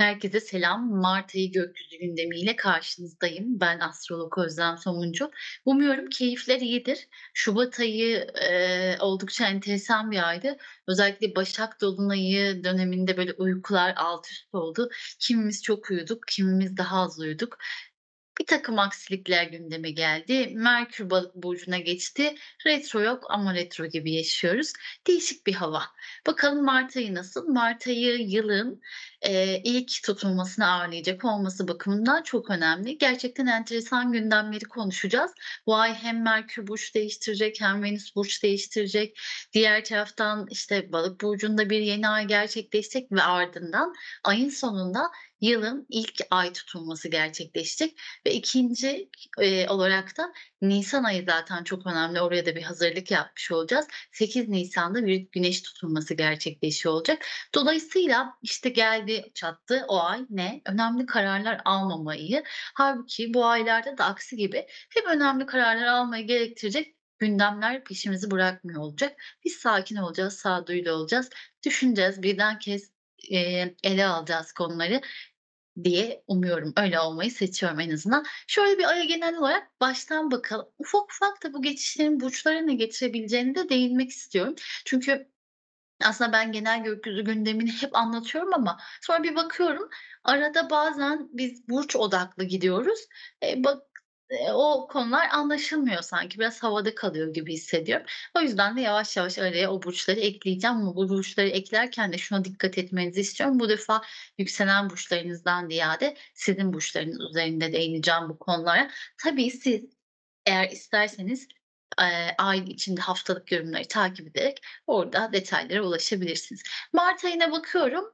Herkese selam. Mart ayı gökyüzü gündemiyle karşınızdayım. Ben astrolog Özlem Somuncu. Umuyorum keyifler iyidir. Şubat ayı, eee, oldukça enteresan bir aydı. Özellikle Başak Dolunayı döneminde böyle uykular alt üst oldu. Kimimiz çok uyuduk, kimimiz daha az uyuduk. Birtakım aksilikler gündeme geldi. Merkür Balık burcuna geçti. Retro yok ama retro gibi yaşıyoruz. Değişik bir hava. Bakalım mart ayı nasıl? Mart ayı yılın, eee, ilk tutulmasını ağırlayacak olması bakımından çok önemli. Gerçekten enteresan gündemleri konuşacağız. Bu ay hem Merkür burç değiştirecek hem Venüs burç değiştirecek. Diğer taraftan, işte, Balık burcunda bir yeni ay gerçekleşecek ve ardından ayın sonunda yılın ilk ay tutulması gerçekleşecek ve ikinci eee, olarak da nisan ayı zaten çok önemli. Oraya da bir hazırlık yapmış olacağız. 8 Nisan'da bir güneş tutulması gerçekleşiyor olacak. Dolayısıyla, işte, geldi çattı o ay ne? Önemli kararlar almama ayı. Hâlbuki bu aylarda da aksi gibi hep önemli kararlar almayı gerektirecek gündemler peşimizi bırakmıyor olacak. Biz sakin olacağız, sağduyulu olacağız, düşüneceğiz, birden kez, eee, ele alacağız konuları diye umuyorum. Öyle olmayı seçiyorum en azından. Şöyle bir aya genel olarak baştan bakalım. Ufak ufak da bu geçişlerin burçlara ne getirebileceğine de değinmek istiyorum. Çünkü aslında ben genel gökyüzü gündemini hep anlatıyorum ama sonra bir bakıyorum arada bazen biz burç odaklı gidiyoruz. Eee, bak o konular anlaşılmıyor sanki. Biraz havada kalıyor gibi hissediyorum. O yüzden de yavaş yavaş araya o burçları ekleyeceğim bu burçları eklerken de şuna dikkat etmenizi istiyorum. Bu defa yükselen burçlarınızdan ziyade sizin burçlarınız üzerinde değineceğim bu konulara. Tabii siz eğer isterseniz, eee, ay içinde haftalık yorumları takip ederek orada detaylara ulaşabilirsiniz. Mart ayına bakıyorum.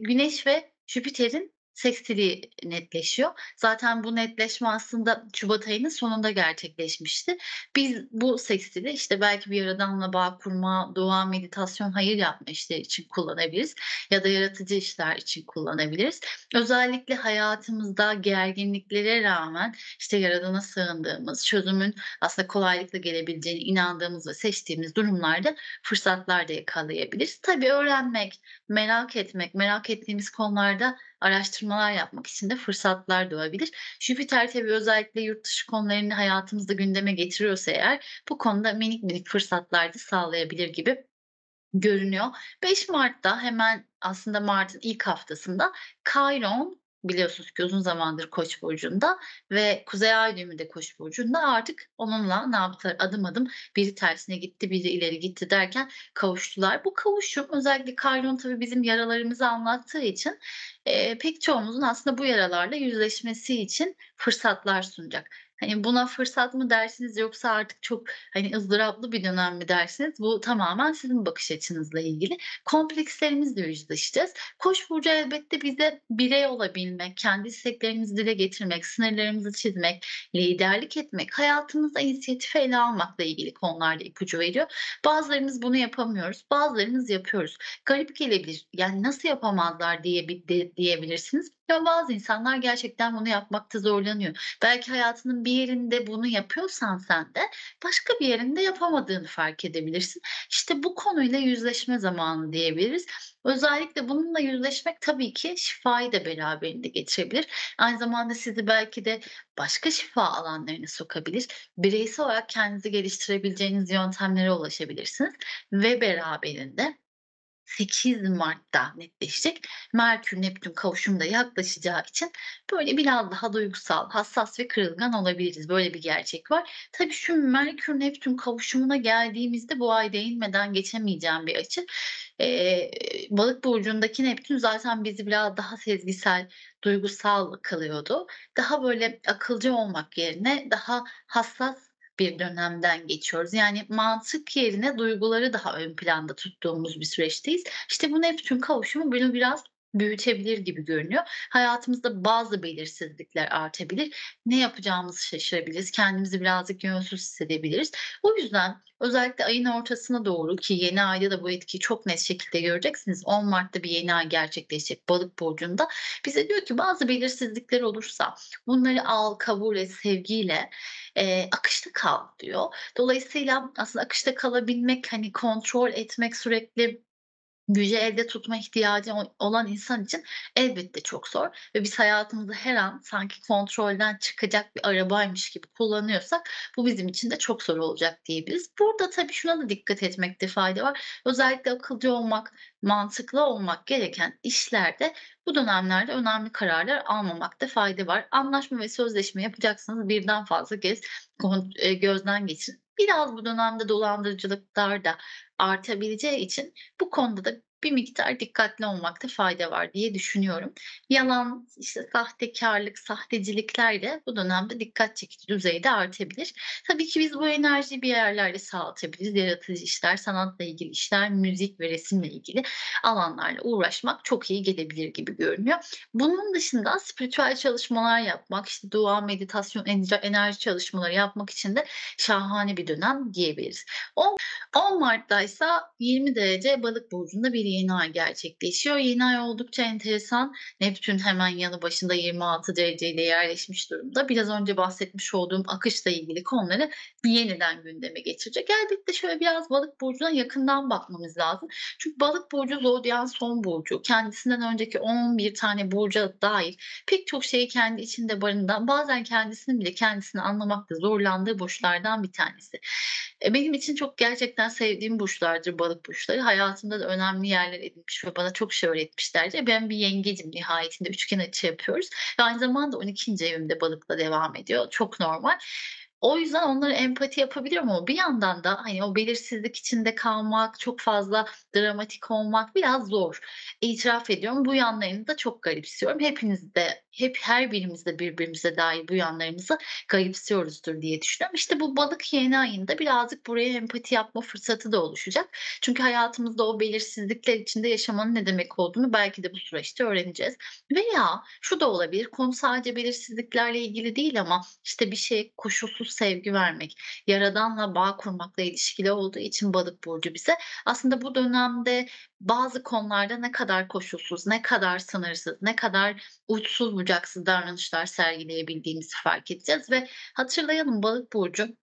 Güneş ve Jüpiter'in sekstili netleşiyor. Zaten bu netleşme aslında şubat ayının sonunda gerçekleşmişti. Biz bu sekstili, işte, belki bir yaradanla bağ kurma, dua, meditasyon, hayır yapma işleri için kullanabiliriz ya da yaratıcı işler için kullanabiliriz. Özellikle hayatımızda gerginliklere rağmen, işte, yaradana sığındığımız, çözümün aslında kolaylıkla gelebileceğine inandığımız ve seçtiğimiz durumlarda fırsatlar da yakalayabiliriz. Tabii öğrenmek, merak etmek, merak ettiğimiz konularda araştırmalar yapmak için de fırsatlar doğabilir. Jüpiter tabii özellikle yurt dışı konularını hayatımızda gündeme getiriyorsa eğer bu konuda minik minik fırsatlar da sağlayabilir gibi görünüyor. 5 Mart'ta hemen aslında martın ilk haftasında Kayron biliyorsunuz ki uzun zamandır Koç burcunda ve Kuzey Ay düğümü de Koç burcunda artık onunla ne yaptılar? Adım adım biri tersine gitti, biri ileri gitti derken kavuştular. Bu kavuşum özellikle Kayron tabii bizim yaralarımızı anlattığı için, eee, pek çoğumuzun aslında bu yaralarla yüzleşmesi için fırsatlar sunacak. Hani, buna fırsat mı dersiniz yoksa artık çok, hani, ızdıraplı bir dönem mi dersiniz? Bu tamamen sizin bakış açınızla ilgili. Komplekslerimizle yüzleşeceğiz. Koç burcu elbette bize birey olabilmek, kendi isteklerimizi dile getirmek, sınırlarımızı çizmek, liderlik etmek, hayatımızda inisiyatifi ele almakla ilgili konularda ipucu veriyor. Bazılarımız bunu yapamıyoruz, bazılarımız yapıyoruz. Garip gelebilir, yani, nasıl yapamazlar diye diyebilirsiniz. Ya, bazı insanlar gerçekten bunu yapmakta zorlanıyor. Belki hayatının bir yerinde bunu yapıyorsan sen de başka bir yerinde yapamadığını fark edebilirsin. İşte, bu konuyla yüzleşme zamanı diyebiliriz. Özellikle bununla yüzleşmek tabii ki şifayı da beraberinde getirebilir. Aynı zamanda sizi belki de başka şifa alanlarına sokabilir. Bireysel olarak kendinizi geliştirebileceğiniz yöntemlere ulaşabilirsiniz ve beraberinde 8 Mart'ta netleşecek Merkür-Neptün kavuşumu da yaklaşacağı için böyle biraz daha duygusal, hassas ve kırılgan olabiliriz. Böyle bir gerçek var. Tabii şu Merkür-Neptün kavuşumuna geldiğimizde bu ay değinmeden geçemeyeceğim bir açı. Eee, Balık burcundaki Neptün zaten bizi biraz daha sezgisel, duygusal kılıyordu. Daha böyle akılcı olmak yerine daha hassas bir dönemden geçiyoruz. Yani mantık yerine duyguları daha ön planda tuttuğumuz bir süreçteyiz. İşte bu Neptün kavuşumu bunu biraz büyütebilir gibi görünüyor. Hayatımızda bazı belirsizlikler artabilir. Ne yapacağımızı şaşırabiliriz. Kendimizi birazcık yönsüz hissedebiliriz. O yüzden özellikle ayın ortasına doğru ki yeni ayda da bu etkiyi çok net şekilde göreceksiniz. 10 Mart'ta bir yeni ay gerçekleşecek Balık burcunda. Bize diyor ki bazı belirsizlikler olursa bunları al, kabul et sevgiyle, eee, akışta kal diyor. Dolayısıyla aslında akışta kalabilmek, hani, kontrol etmek, sürekli gücü elde tutma ihtiyacı olan insan için elbette çok zor ve biz hayatımızı her an sanki kontrolden çıkacak bir arabaymış gibi kullanıyorsak bu bizim için de çok zor olacak diyebiliriz. Burada tabii şuna da dikkat etmekte fayda var. Özellikle akılcı olmak, mantıklı olmak gereken işlerde bu dönemlerde önemli kararlar almamakta fayda var. Anlaşma ve sözleşme yapacaksanız birden fazla kez eee, gözden geçirin. Biraz bu dönemde dolandırıcılıklar da artabileceği için bu konuda da bir miktar dikkatli olmakta fayda var diye düşünüyorum. Yalan, işte, sahtekârlık, sahtecilikler de bu dönemde dikkat çekici düzeyde artabilir. Tabii ki biz bu enerjiyi bir yerlerde sağlatabiliriz. Yaratıcı işler, sanatla ilgili işler, müzik ve resimle ilgili alanlarla uğraşmak çok iyi gelebilir gibi görünüyor. Bunun dışında spiritüel çalışmalar yapmak, işte, dua, meditasyon, enerji çalışmaları yapmak için de şahane bir dönem diyebiliriz. On 10 Mart'taysa 20 derece Balık burcunda bir yeni ay gerçekleşiyor. Yeni ay oldukça enteresan. Neptün hemen yanı başında 26 dereceyle yerleşmiş durumda. Biraz önce bahsetmiş olduğum akışla ilgili konuları yeniden gündeme getirecek. Elbette şöyle biraz Balık burcuna yakından bakmamız lazım. Çünkü Balık burcu zodyan son burcu. Kendisinden önceki 11 tane burca dair pek çok şeyi kendi içinde barındıran, bazen kendisinin bile kendisini anlamakta zorlandığı burçlardan bir tanesi. Eee, benim için çok gerçekten sevdiğim burçlardır Balık burçları. Hayatımda da önemli yerler edinmiş ve bana çok şey öğretmişlerdir. Ben bir yengecim nihayetinde üçgen açı yapıyoruz ve aynı zamanda 12. evimde Balık'la devam ediyor. Çok normal. O yüzden onlara empati yapabiliyorum ama bir yandan da, hani, o belirsizlik içinde kalmak, çok fazla dramatik olmak biraz zor. İtiraf ediyorum, bu yanlarını da çok garipsiyorum. Hepiniz de, hep her birimiz de birbirimize dair bu yanlarımızı garipsiyoruzdur diye düşünüyorum. İşte, bu Balık yeni ayında birazcık buraya empati yapma fırsatı da oluşacak. Çünkü hayatımızda o belirsizlikler içinde yaşamanın ne demek olduğunu belki de bu süreçte öğreneceğiz. Veya şu da olabilir, konu sadece belirsizliklerle ilgili değil ama, işte, bir şeye koşulsuz sevgi vermek, yaradanla bağ kurmakla ilişkili olduğu için Balık burcu bize aslında bu dönemde bazı konularda ne kadar koşulsuz, ne kadar sınırsız, ne kadar uçsuz bucaksız davranışlar sergileyebildiğimizi fark edeceğiz ve hatırlayalım Balık burcu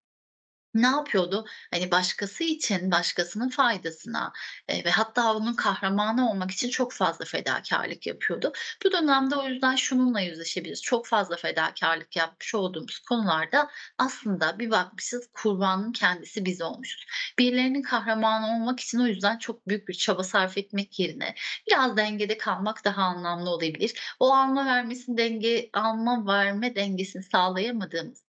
ne yapıyordu? Hani, başkası için, başkasının faydasına, eee, ve hatta onun kahramanı olmak için çok fazla fedakârlık yapıyordu. Bu dönemde o yüzden şununla yüzleşebiliriz. Çok fazla fedakârlık yapmış olduğumuz konularda aslında bir bakmışız kurbanın kendisi biz olmuşuz. Birilerinin kahramanı olmak için o yüzden çok büyük bir çaba sarf etmek yerine biraz dengede kalmak daha anlamlı olabilir. O alma vermesini denge alma verme dengesini sağlayamadığımız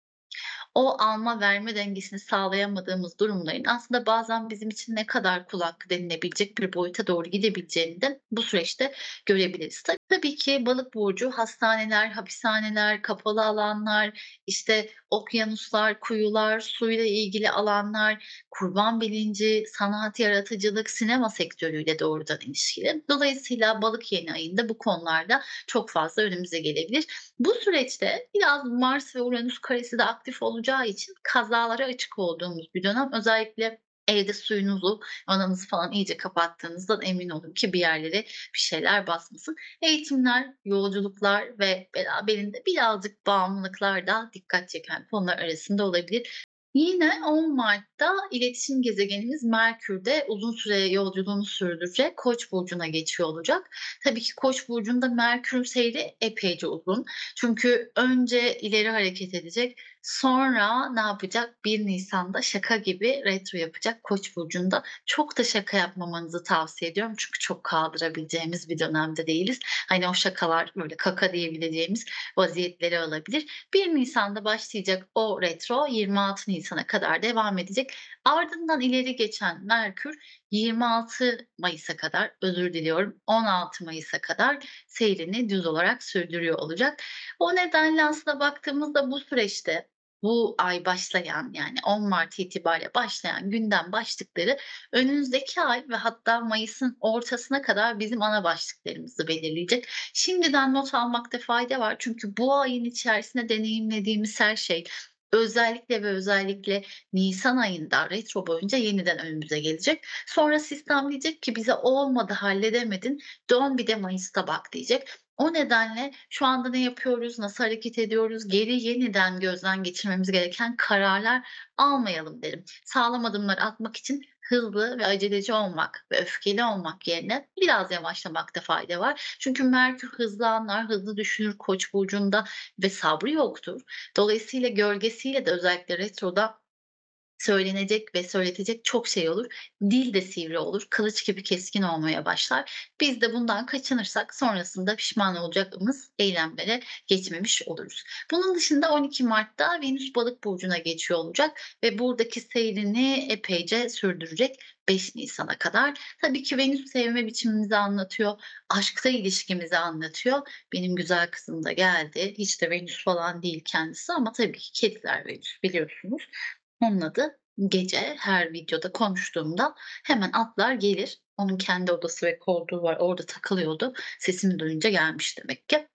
o alma verme dengesini sağlayamadığımız durumların aslında bazen bizim için ne kadar kul hakkı denilebilecek bir boyuta doğru gidebileceğini de bu süreçte görebiliriz. Tabii ki Balık burcu hastaneler, hapishaneler, kapalı alanlar, işte, okyanuslar, kuyular, suyla ilgili alanlar, kurban bilinci, sanat, yaratıcılık, sinema sektörüyle doğrudan ilişkili. Dolayısıyla Balık yeni ayında bu konularda çok fazla önümüze gelebilir. Bu süreçte biraz Mars ve Uranüs karesi de aktif olacağı için kazalara açık olduğumuz bir dönem. Özellikle evde suyunuzu, vananızı falan iyice kapattığınızdan emin olun ki bir yerlere bir şeyler basmasın. Eğitimler, yolculuklar ve beraberinde birazcık bağımlılıklar da dikkat çeken konular arasında olabilir. Yine 10 Mart'ta iletişim gezegenimiz Merkür de uzun süre yolculuğunu sürdürecek, Koç burcuna geçiyor olacak. Tabii ki Koç burcunda Merkür'ün seyri epeyce uzun. Çünkü önce ileri hareket edecek, sonra ne yapacak? 1 Nisan'da şaka gibi retro yapacak Koç burcunda. Çok da şaka yapmamanızı tavsiye ediyorum çünkü çok kaldırabileceğimiz bir dönemde değiliz. Hani, o şakalar, böyle, kaka diyebileceğimiz vaziyetleri alabilir. 1 Nisan'da başlayacak o retro 26 Nisan'a kadar devam edecek. Ardından ileri geçen Merkür 26 Mayıs'a kadar, özür diliyorum, 16 Mayıs'a kadar seyrini düz olarak sürdürüyor olacak. O nedenle aslında baktığımızda bu süreçte, bu ay başlayan, yani 10 Mart itibariyle başlayan gündem başlıkları önümüzdeki ay ve hatta Mayıs'ın ortasına kadar bizim ana başlıklarımızı belirleyecek. Şimdiden not almakta fayda var çünkü bu ayın içerisinde deneyimlediğimiz her şey özellikle ve özellikle nisan ayında retro boyunca yeniden önümüze gelecek. Sonra sistem diyecek ki bize olmadı, halledemedin, dön bir de Mayıs'ta bak diyecek. O nedenle şu anda ne yapıyoruz, nasıl hareket ediyoruz, geri yeniden gözden geçirmemiz gereken kararlar almayalım derim. Sağlam adımlar atmak için hızlı ve aceleci olmak ve öfkeli olmak yerine biraz yavaşlamakta fayda var. Çünkü Merkür hızlı anlar, hızlı düşünür Koç burcunda ve sabrı yoktur. Dolayısıyla gölgesiyle de özellikle retroda Söylenecek ve söyletecek çok şey olur. Dil de sivri olur, kılıç gibi keskin olmaya başlar. Biz de bundan kaçınırsak sonrasında pişman olacağımız eylemlere geçmemiş oluruz. Bunun dışında 12 Mart'ta Venüs Balık burcuna geçiyor olacak ve buradaki seyrini epeyce sürdürecek 5 Nisan'a kadar. Tabii ki Venüs sevme biçimimizi anlatıyor, aşkta ilişkimizi anlatıyor. Benim güzel kızım da geldi. Hiç de Venüs falan değil kendisi ama tabii ki kediler Venüs biliyorsunuz. Onun adı Gece. Her videoda konuştuğumda hemen atlar gelir. Onun kendi odası ve koltuğu var. Orada takılıyordu. Sesimi duyunca gelmiş demek ki.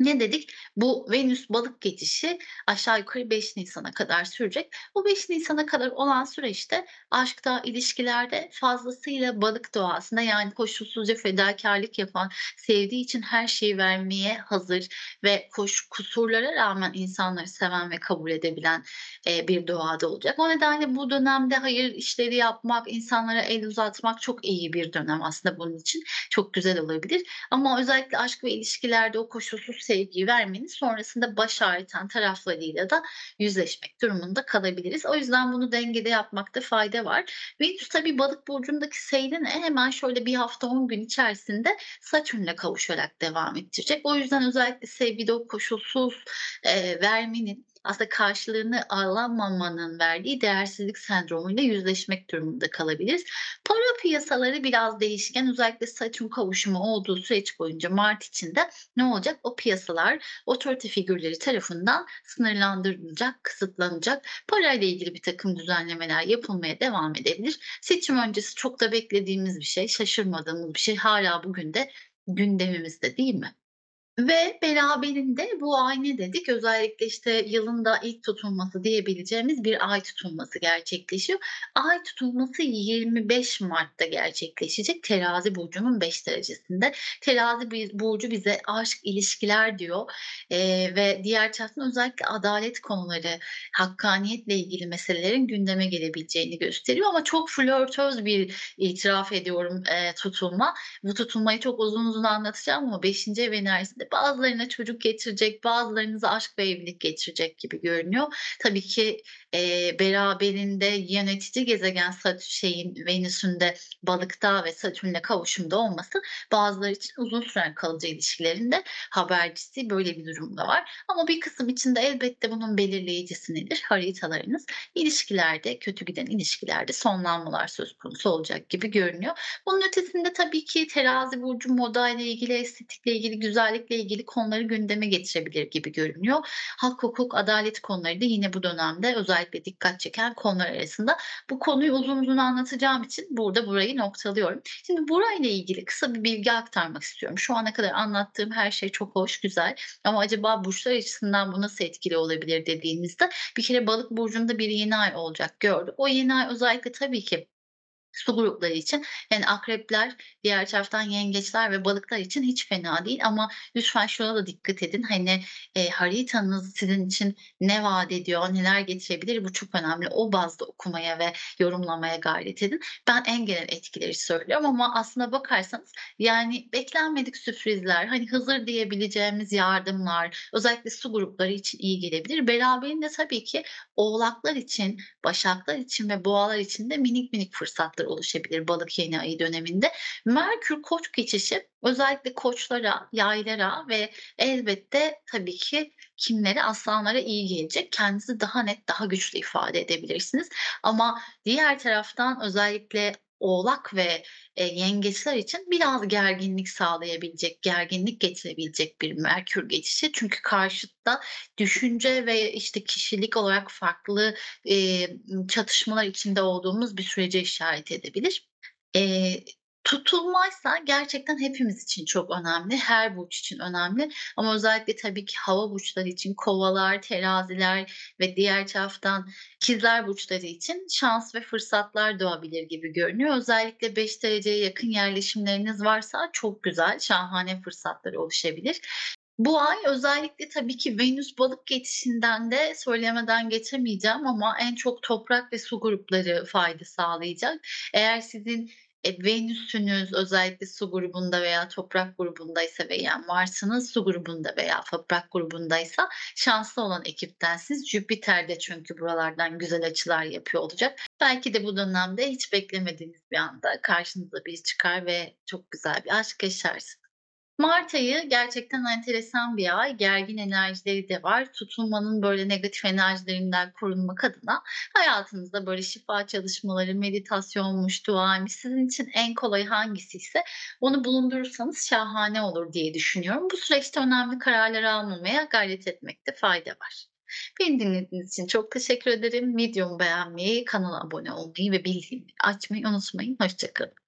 Ne dedik? Bu Venüs balık geçişi aşağı yukarı 5 Nisan'a kadar sürecek. Bu 5 Nisan'a kadar olan süreçte aşkta, ilişkilerde fazlasıyla balık doğasında yani koşulsuzca fedakarlık yapan, sevdiği için her şeyi vermeye hazır ve koş, kusurlara rağmen insanları seven ve kabul edebilen e, bir doğada olacak. O nedenle bu dönemde hayır işleri yapmak, insanlara el uzatmak çok iyi bir dönem aslında bunun için. Çok güzel olabilir. Ama özellikle aşk ve ilişkilerde o koşulsuz sevgiyi vermeniz sonrasında baş ağrıtan taraflarıyla da yüzleşmek durumunda kalabiliriz. O yüzden bunu dengede yapmakta fayda var. Venüs tabii balık burcundaki seyrine hemen şöyle bir hafta 10 gün içerisinde Satürn'le kavuşarak devam ettirecek. O yüzden özellikle sevgide o koşulsuz e, vermenin aslında karşılığını alamamanın verdiği değersizlik sendromuyla yüzleşmek durumunda kalabiliriz. Para piyasaları biraz değişken. Özellikle Satürn kavuşumu olduğu süreç boyunca Mart içinde ne olacak? O piyasalar otorite figürleri tarafından sınırlandırılacak, kısıtlanacak. Parayla ilgili bir takım düzenlemeler yapılmaya devam edebilir. Seçim öncesi çok da beklediğimiz bir şey, şaşırmadığımız bir şey hala bugün de gündemimizde değil mi? Ve beraberinde bu ay ne dedik? Özellikle, işte, yılın da ilk tutulması diyebileceğimiz bir ay tutulması gerçekleşiyor. Ay tutulması 25 Mart'ta gerçekleşecek Terazi burcunun 5 derecesinde. Terazi burcu bize aşk, ilişkiler diyor, eee, ve diğer taraftan özellikle adalet konuları, hakkaniyetle ilgili meselelerin gündeme gelebileceğini gösteriyor ama çok flörtöz bir itiraf ediyorum, eee, tutulma. Bu tutulmayı çok uzun uzun anlatacağım ama 5'inci ev enerjisinde bazılarına çocuk getirecek, bazılarınıza aşk ve evlilik getirecek gibi görünüyor. Tabii ki, eee, beraberinde yönetici gezegen Sat şeyin Venüs'ün de Balık'ta ve Satürn'le kavuşumda olması bazıları için uzun süren kalıcı ilişkilerinde habercisi. Böyle bir durum da var. Ama bir kısım için de elbette bunun belirleyicisi nedir? Haritalarınız. İlişkilerde, kötü giden ilişkilerde sonlanmalar söz konusu olacak gibi görünüyor. Bunun ötesinde tabii ki Terazi burcu modayla ilgili, estetikle ilgili, güzellikle ilgili konuları gündeme getirebilir gibi görünüyor. Hak, hukuk, adalet konuları da yine bu dönemde özellikle dikkat çeken konular arasında. Bu konuyu uzun uzun anlatacağım için burada burayı noktalıyorum. Şimdi burayla ilgili kısa bir bilgi aktarmak istiyorum. Şu ana kadar anlattığım her şey çok hoş, güzel ama acaba burçlar açısından bu nasıl etkili olabilir dediğinizde bir kere balık burcunda bir yeni ay olacak gördük. O yeni ay özellikle tabii ki Su grupları için, yani akrepler, diğer taraftan yengeçler ve balıklar için hiç fena değil ama lütfen şuna da dikkat edin. Hani, eee, haritanız sizin için ne vaat ediyor, neler getirebilir bu çok önemli. O bazda okumaya ve yorumlamaya gayret edin. Ben en genel etkileri söylüyorum ama aslına bakarsanız, yani, beklenmedik sürprizler, hani, Hızır diyebileceğimiz yardımlar, özellikle su grupları için iyi gelebilir. Beraberinde tabii ki Oğlaklar için, Başaklar için ve Boğalar için de minik minik fırsatlar oluşabilir balık yeni ayı döneminde. Merkür Koç geçişi özellikle koçlara, yaylara ve elbette tabii ki kimlere? Aslanlara iyi gelecek. Kendinizi daha net, daha güçlü ifade edebilirsiniz. Ama diğer taraftan özellikle Oğlak ve, eee, yengeçler için biraz gerginlik sağlayabilecek, gerginlik getirebilecek bir Merkür geçişi. Çünkü karşıtta düşünce ve, işte, kişilik olarak farklı, eee, çatışmalar içinde olduğumuz bir sürece işaret edebilir. Eee, tutulmaysa gerçekten hepimiz için çok önemli. Her burç için önemli ama özellikle tabii ki hava burçları için Kovalar, Teraziler ve diğer taraftan İkizler burçları için şans ve fırsatlar doğabilir gibi görünüyor. Özellikle 5 dereceye yakın yerleşimleriniz varsa çok güzel, şahane fırsatlar oluşabilir. Bu ay özellikle tabii ki Venüs Balık geçişinden de söylemeden geçemeyeceğim ama en çok toprak ve su grupları fayda sağlayacak. Eğer sizin, eee, Venüs'ünüz özellikle su grubunda veya toprak grubundaysa veya Mars'ınız su grubunda veya toprak grubundaysa şanslı olan ekiptensiniz. Jüpiter de çünkü buralardan güzel açılar yapıyor olacak. Belki de bu dönemde hiç beklemediğiniz bir anda karşınıza biri çıkar ve çok güzel bir aşk yaşarsınız. Mart ayı gerçekten enteresan bir ay. Gergin enerjileri de var. Tutulmanın böyle negatif enerjilerinden korunmak adına hayatınızda böyle şifa çalışmaları, meditasyonmuş, duaymış, sizin için en kolay hangisiyse onu bulundurursanız şahane olur diye düşünüyorum. Bu süreçte önemli kararlar almamaya gayret etmekte fayda var. Beni dinlediğiniz için çok teşekkür ederim. Videomu beğenmeyi, kanala abone olmayı ve bildirimleri açmayı unutmayın. Hoşça kalın.